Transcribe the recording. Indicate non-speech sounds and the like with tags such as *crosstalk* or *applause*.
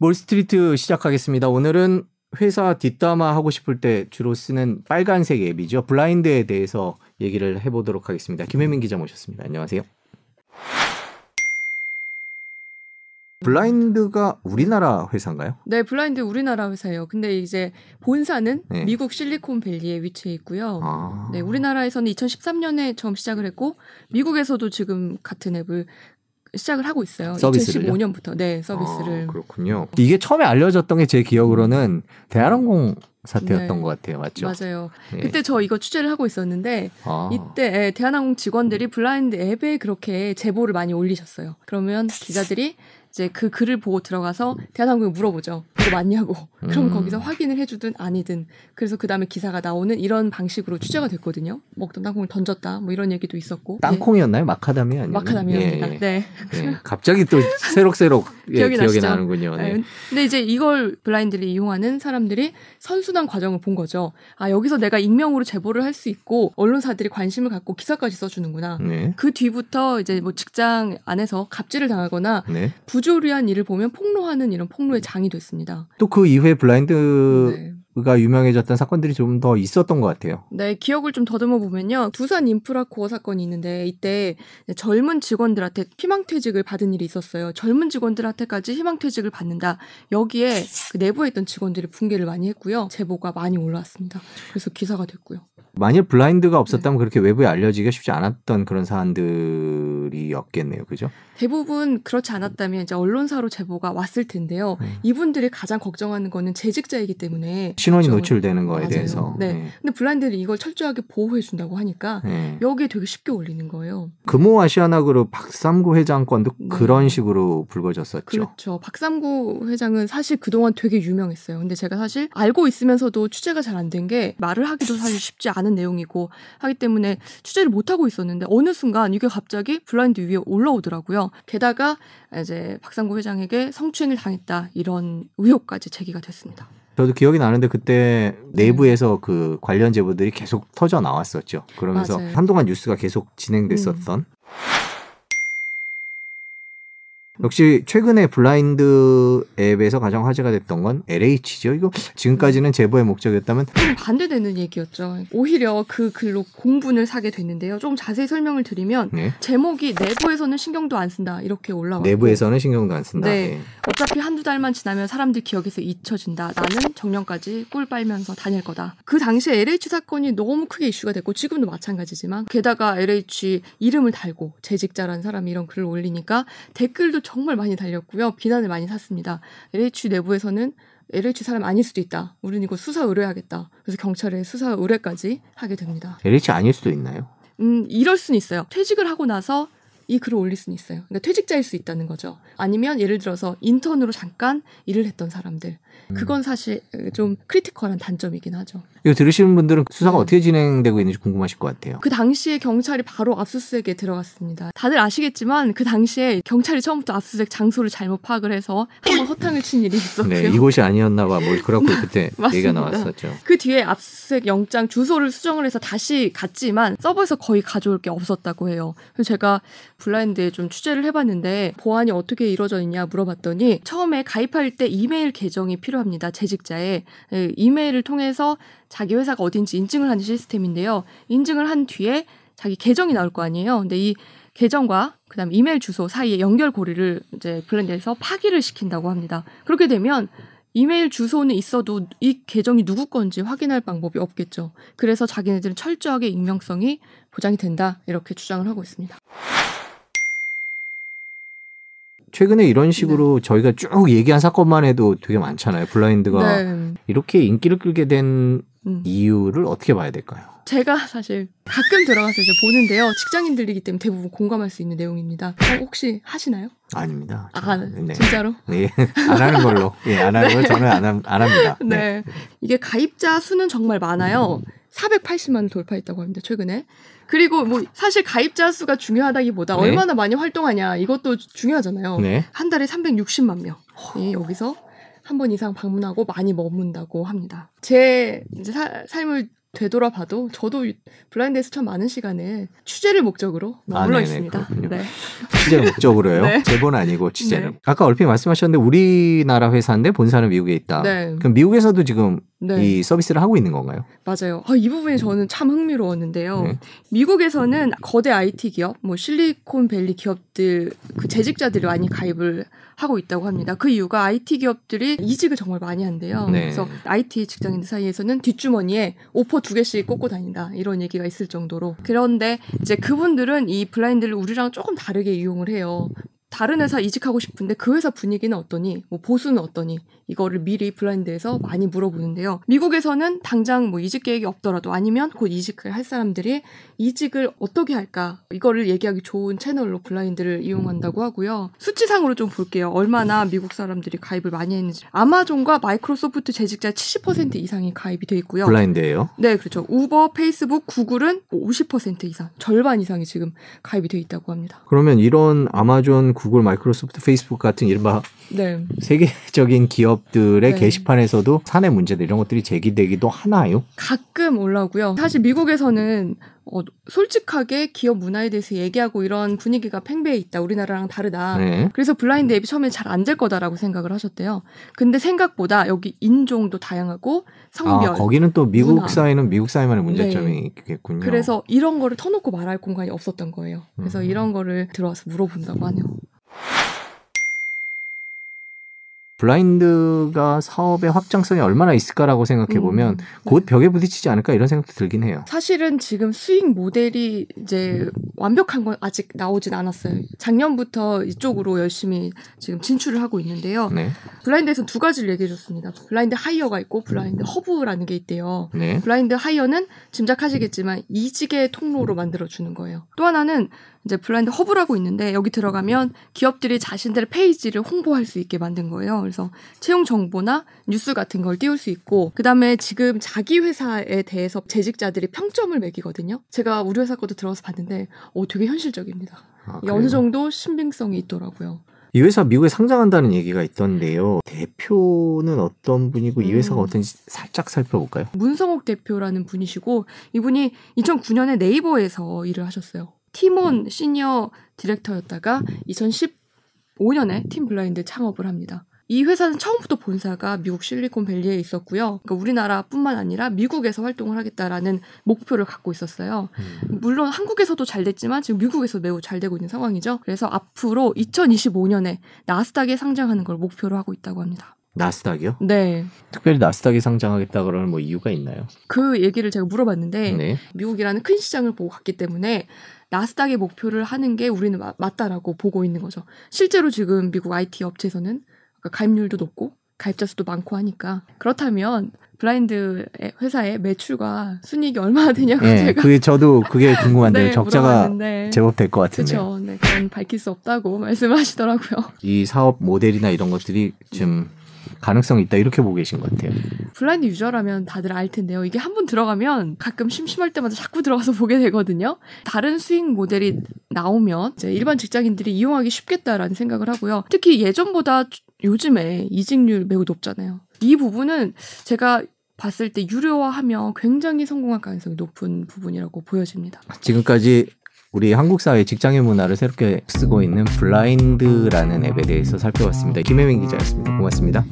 몰스트리트 시작하겠습니다. 오늘은 회사 뒷담화 하고 싶을 때 주로 쓰는 빨간색 앱이죠. 블라인드에 대해서 얘기를 해보도록 하겠습니다. 김혜민 기자 모셨습니다. 안녕하세요. 블라인드가 우리나라 회사인가요? 네, 블라인드 우리나라 회사예요. 근데 이제 본사는 네. 미국 실리콘밸리에 위치해 있고요. 아, 네, 우리나라에서는 2013년에 처음 시작을 했고 미국에서도 지금 같은 앱을 시작을 하고 있어요. 서비스를요? 2015년부터 네 서비스를. 아, 그렇군요. 이게 처음에 알려졌던 게 제 기억으로는 대한항공 사태였던 네. 것 같아요. 맞죠? 맞아요. 네. 그때 저 이거 취재를 하고 있었는데 아, 이때 예, 대한항공 직원들이 블라인드 앱에 그렇게 제보를 많이 올리셨어요. 그러면 기자들이 이제 그 글을 보고 들어가서 대한항공에 물어보죠. 이거 맞냐고. 그럼 음. 거기서 확인을 해주든 아니든. 그래서 그 다음에 기사가 나오는 이런 방식으로 취재가 됐거든요. 먹던 땅콩을 던졌다. 뭐 이런 얘기도 있었고. 땅콩이었나요? 마카다미 네. 아니요? 마카다미아입니다. 예, 예. 네. 예. 갑자기 또 새록새록 *laughs* 예, 기억이 기억이? 나는군요. 네. 네. 근데 이제 이걸 블라인드를 이용하는 사람들이 선순환 과정을 본 거죠. 아, 여기서 내가 익명으로 제보를 할 수 있고 언론사들이 관심을 갖고 기사까지 써주는구나. 네. 그 뒤부터 이제 뭐 직장 안에서 갑질을 당하거나 네. 부조리한 일을 보면 폭로하는 이런 폭로의 장이 됐습니다. 또 그 이후에 블라인드가 네. 유명해졌던 사건들이 좀 더 있었던 것 같아요. 네, 기억을 좀 더듬어 보면요. 두산 인프라코어 사건이 있는데 이때 젊은 직원들한테 희망퇴직을 받은 일이 있었어요. 젊은 직원들한테까지 희망퇴직을 받는다. 여기에 그 내부에 있던 직원들이 붕괴를 많이 했고요. 제보가 많이 올라왔습니다. 그래서 기사가 됐고요. 만일 블라인드가 네. 없었다면 그렇게 외부에 알려지기가 쉽지 않았던 그런 사안들 이었겠네요. 그죠? 대부분 그렇지 않았다면 이제 언론사로 제보가 왔을 텐데요. 네. 이분들이 가장 걱정하는 거는 재직자이기 때문에 신원이 걱정을- 노출되는 거에 맞아요. 대해서. 네. 근데 블라인드는 이걸 철저하게 보호해 준다고 하니까 네. 여기에 되게 쉽게 올리는 거예요. 금호 아시아나 그룹 박삼구 회장 건도 네. 그런 식으로 불거졌었죠. 그렇죠. 박삼구 회장은 사실 그동안 되게 유명했어요. 근데 제가 사실 알고 있으면서도 취재가 잘 안 된 게 말을 하기도 사실 쉽지 않은 내용이고 하기 때문에 취재를 못 하고 있었는데 어느 순간 이게 갑자기 블라인드 위에 올라오더라고요. 게다가 이제 박삼구 회장에게 성추행을 당했다 이런 의혹까지 제기가 됐습니다. 저도 기억이 나는데 그때 네. 내부에서 그 관련 제보들이 계속 터져 나왔었죠. 그러면서 맞아요. 음. 한동안 뉴스가 계속 진행됐었던. 역시 최근에 블라인드 앱에서 가장 화제가 됐던 건 LH죠. 이거 지금까지는 제보의 목적이었다면 좀 반대되는 얘기였죠. 오히려 그 글로 공분을 사게 됐는데요. 좀 자세히 설명을 드리면 네. 제목이 내부에서는 신경도 안 쓴다 이렇게 올라왔고 내부에서는 신경도 안 쓴다. 네. 예. 어차피 한두 달만 지나면 사람들 기억에서 잊혀진다. 나는 정년까지 꿀 빨면서 다닐 거다. 그 당시에 LH 사건이 너무 크게 이슈가 됐고 지금도 마찬가지지만 게다가 LH 이름을 달고 재직자라는 사람이 이런 글을 올리니까 댓글도 정말 많이 달렸고요. 비난을 많이 샀습니다. LH 내부에서는 LH 사람 아닐 수도 있다. 우리는 이거 수사 의뢰하겠다. 그래서 경찰에 수사 의뢰까지 하게 됩니다. LH 아닐 수도 있나요? 음, 이럴 수는 있어요. 퇴직을 하고 나서 이 글을 올릴 수는 있어요. 그러니까 퇴직자일 수 있다는 거죠. 아니면 예를 들어서 인턴으로 잠깐 일을 했던 사람들. 음. 그건 사실 좀 critical한 단점이긴 하죠. 이거 들으시는 분들은 수사가 네. 어떻게 진행되고 있는지 궁금하실 것 같아요. 그 당시에 경찰이 바로 압수수색에 들어갔습니다. 다들 아시겠지만 그 당시에 경찰이 처음부터 압수수색 장소를 잘못 파악을 해서 한번 허탕을 친 일이 있었고요. 네, 이곳이 아니었나 봐. 뭐 그렇고 *laughs* 그때. 얘기가 나왔었죠. 그 뒤에 압수수색 영장 주소를 수정을 해서 다시 갔지만 서버에서 거의 가져올 게 없었다고 해요. 그래서 제가 블라인드에 좀 취재를 해봤는데 보안이 어떻게 이루어져 있냐 물어봤더니 처음에 가입할 때 이메일 계정이 필요합니다. 재직자의 예, 이메일을 통해서 자기 회사가 어딘지 인증을 하는 시스템인데요. 인증을 한 뒤에 자기 계정이 나올 거 아니에요. 근데 이 계정과 그다음 이메일 주소 사이에 연결 고리를 이제 블렌드에서 파기를 시킨다고 합니다. 그렇게 되면 이메일 주소는 있어도 이 계정이 누구 건지 확인할 방법이 없겠죠. 그래서 자기네들은 철저하게 익명성이 보장이 된다 이렇게 주장을 하고 있습니다. 최근에 이런 식으로 저희가 쭉 얘기한 사건만 해도 되게 많잖아요. 블라인드가 네. 이렇게 인기를 끌게 된 음. 이유를 어떻게 봐야 될까요? 제가 사실 가끔 들어가서 이제 보는데요. 직장인들이기 때문에 대부분 공감할 수 있는 내용입니다. 어, 혹시 하시나요? 아닙니다. 아, 네. 진짜로? 네. 안 하는 걸로. 예, 안 하는 걸 저는 안, 함- 안 합니다. 네. 이게 가입자 수는 정말 많아요. 480만을 돌파했다고 합니다. 최근에. 그리고 뭐 사실 가입자 수가 중요하다기보다 네. 얼마나 많이 활동하냐 이것도 중요하잖아요. 네. 한 달에 360만 명이 여기서 한 번 이상 방문하고 많이 머문다고 합니다. 제 이제 사- 삶을 되돌아봐도 저도 이- 블라인드에서 참 많은 시간을 취재를 목적으로 아, 머물러 네네, 있습니다. 네. 취재 목적으로요. *laughs* 네. 제보는 아니고 취재는. 네. 아까 얼핏 말씀하셨는데 우리나라 회사인데 본사는 미국에 있다. 네. 그럼 미국에서도 지금 네. 이 서비스를 하고 있는 건가요? 맞아요. 아, 이 부분이 저는 참 흥미로웠는데요. 네. 미국에서는 거대 IT 기업, 뭐 실리콘밸리 기업들 그 재직자들이 많이 가입을 하고 있다고 합니다. 그 이유가 IT 기업들이 이직을 정말 많이 한대요. 네. 그래서 IT 직장인들 사이에서는 뒷주머니에 오퍼 두 개씩 꽂고 다닌다 이런 얘기가 있을 정도로. 그런데 이제 그분들은 이 블라인드를 우리랑 조금 다르게 이용을 해요. 다른 회사 이직하고 싶은데 그 회사 분위기는 어떠니? 뭐 보수는 어떠니? 이거를 미리 블라인드에서 많이 물어보는데요. 미국에서는 당장 뭐 이직 계획이 없더라도 아니면 곧 이직을 할 사람들이 이직을 어떻게 할까? 이거를 얘기하기 좋은 채널로 블라인드를 이용한다고 하고요. 수치상으로 좀 볼게요. 얼마나 미국 사람들이 가입을 많이 했는지. 아마존과 마이크로소프트 재직자 70% 이상이 가입이 돼 있고요. 블라인드예요. 네, 그렇죠. 우버, 페이스북, 구글은 50% 이상, 절반 이상이 지금 가입이 돼 있다고 합니다. 그러면 이런 아마존, 구글, 마이크로소프트, 페이스북 같은 이른바 네. 세계적인 기업들의 네. 게시판에서도 사내 문제들 이런 것들이 제기되기도 하나요? 가끔 올라오고요. 사실 미국에서는 어, 솔직하게 기업 문화에 대해서 얘기하고 이런 분위기가 팽배해 있다. 우리나라랑 다르다. 네. 그래서 블라인드 앱이 처음에 잘 안 될 거다라고 생각을 하셨대요. 근데 생각보다 여기 인종도 다양하고 성별. 아, 거기는 또 미국 문화. 사회는 미국 사회만의 문제점이 있겠군요. 그래서 이런 거를 터놓고 말할 공간이 없었던 거예요. 그래서 음. 이런 거를 들어와서 물어본다고 하네요. 블라인드가 사업의 확장성이 얼마나 있을까라고 생각해 보면 음, 곧 벽에 부딪히지 않을까 이런 생각도 들긴 해요. 사실은 지금 수익 모델이 이제 완벽한 건 아직 나오진 않았어요. 작년부터 이쪽으로 열심히 지금 진출을 하고 있는데요. 네. 블라인드에서 두 가지를 얘기해 줬습니다. 블라인드 하이어가 있고 블라인드 허브라는 게 있대요. 네. 블라인드 하이어는 짐작하시겠지만 이직의 통로로 만들어 주는 거예요. 또 하나는 이제 블라인드 허브라고 있는데 여기 들어가면 기업들이 자신들의 페이지를 홍보할 수 있게 만든 거예요. 그래서 채용 정보나 뉴스 같은 걸 띄울 수 있고 그다음에 지금 자기 회사에 대해서 재직자들이 평점을 매기거든요. 제가 우리 회사 것도 들어가서 봤는데 어 되게 현실적입니다. 아? 어느 정도 신빙성이 있더라고요. 이 회사 미국에 상장한다는 얘기가 있던데요. 대표는 어떤 분이고 이 회사가 음. 어떤지 살짝 살펴볼까요? 문성옥 대표라는 분이시고 이분이 2009년에 네이버에서 일을 하셨어요. 팀원 시니어 디렉터였다가 2015년에 팀 블라인드 창업을 합니다. 이 회사는 처음부터 본사가 미국 실리콘밸리에 있었고요. 그러니까 우리나라뿐만 아니라 미국에서 활동을 하겠다라는 목표를 갖고 있었어요. 음. 물론 한국에서도 잘 됐지만 지금 미국에서 매우 잘 되고 있는 상황이죠. 그래서 앞으로 2025년에 나스닥에 상장하는 걸 목표로 하고 있다고 합니다. 나스닥이요? 네. 특별히 나스닥에 상장하겠다 그러는 뭐 이유가 있나요? 그 얘기를 제가 물어봤는데 네. 미국이라는 큰 시장을 보고 갔기 때문에 나스닥의 목표를 하는 게 우리는 마- 맞다라고 보고 있는 거죠. 실제로 지금 미국 IT 업체에서는 가입률도 높고 가입자 수도 많고 하니까 그렇다면 블라인드 회사의 매출과 순이익이 얼마나 되냐고 네, 제가 그게 저도 *laughs* 그게 궁금한데요. 네, 적자가 물어봤는데 제법 될 것 같은데. 그렇죠. 네, 그건 밝힐 수 없다고 *laughs* 말씀하시더라고요. 이 사업 모델이나 이런 것들이 좀 가능성이 있다 이렇게 보고 계신 것 같아요. 블라인드 유저라면 다들 알 텐데요. 이게 한 번 들어가면 가끔 심심할 때마다 자꾸 들어가서 보게 되거든요. 다른 수익 모델이 나오면 일반 직장인들이 이용하기 쉽겠다라는 생각을 하고요. 특히 예전보다 요즘에 이직률 매우 높잖아요. 이 부분은 제가 봤을 때 유료화하면 굉장히 성공할 가능성이 높은 부분이라고 보여집니다. 지금까지 우리 한국 사회 직장인 문화를 새롭게 쓰고 있는 블라인드라는 앱에 대해서 살펴봤습니다. 김혜민 기자였습니다. 고맙습니다.